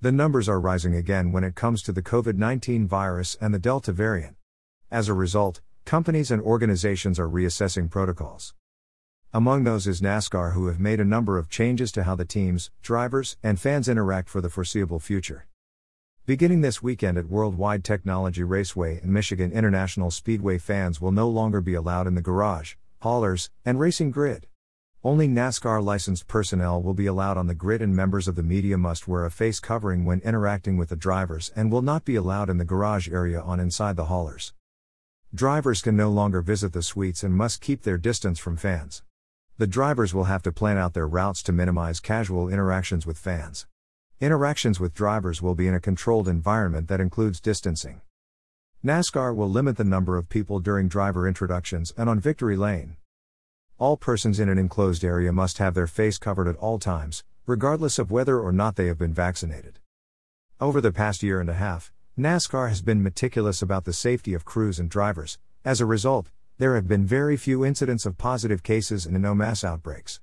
The numbers are rising again when it comes to the COVID 19 virus and the Delta variant. As a result, companies and organizations are reassessing protocols. Among those is NASCAR, who have made a number of changes to how the teams, drivers, and fans interact for the foreseeable future. Beginning this weekend at Worldwide Technology Raceway and Michigan, International Speedway fans will no longer be allowed in the garage, haulers, and racing grid. Only NASCAR licensed personnel will be allowed on the grid, and members of the media must wear a face covering when interacting with the drivers and will not be allowed in the garage area on inside the haulers. Drivers can no longer visit the suites and must keep their distance from fans. The drivers will have to plan out their routes to minimize casual interactions with fans. Interactions with drivers will be in a controlled environment that includes distancing. NASCAR will limit the number of people during driver introductions and on victory lane. All persons in an enclosed area must have their face covered at all times, regardless of whether or not they have been vaccinated. Over the past year and a half, NASCAR has been meticulous about the safety of crews and drivers. As a result, there have been very few incidents of positive cases and no mass outbreaks.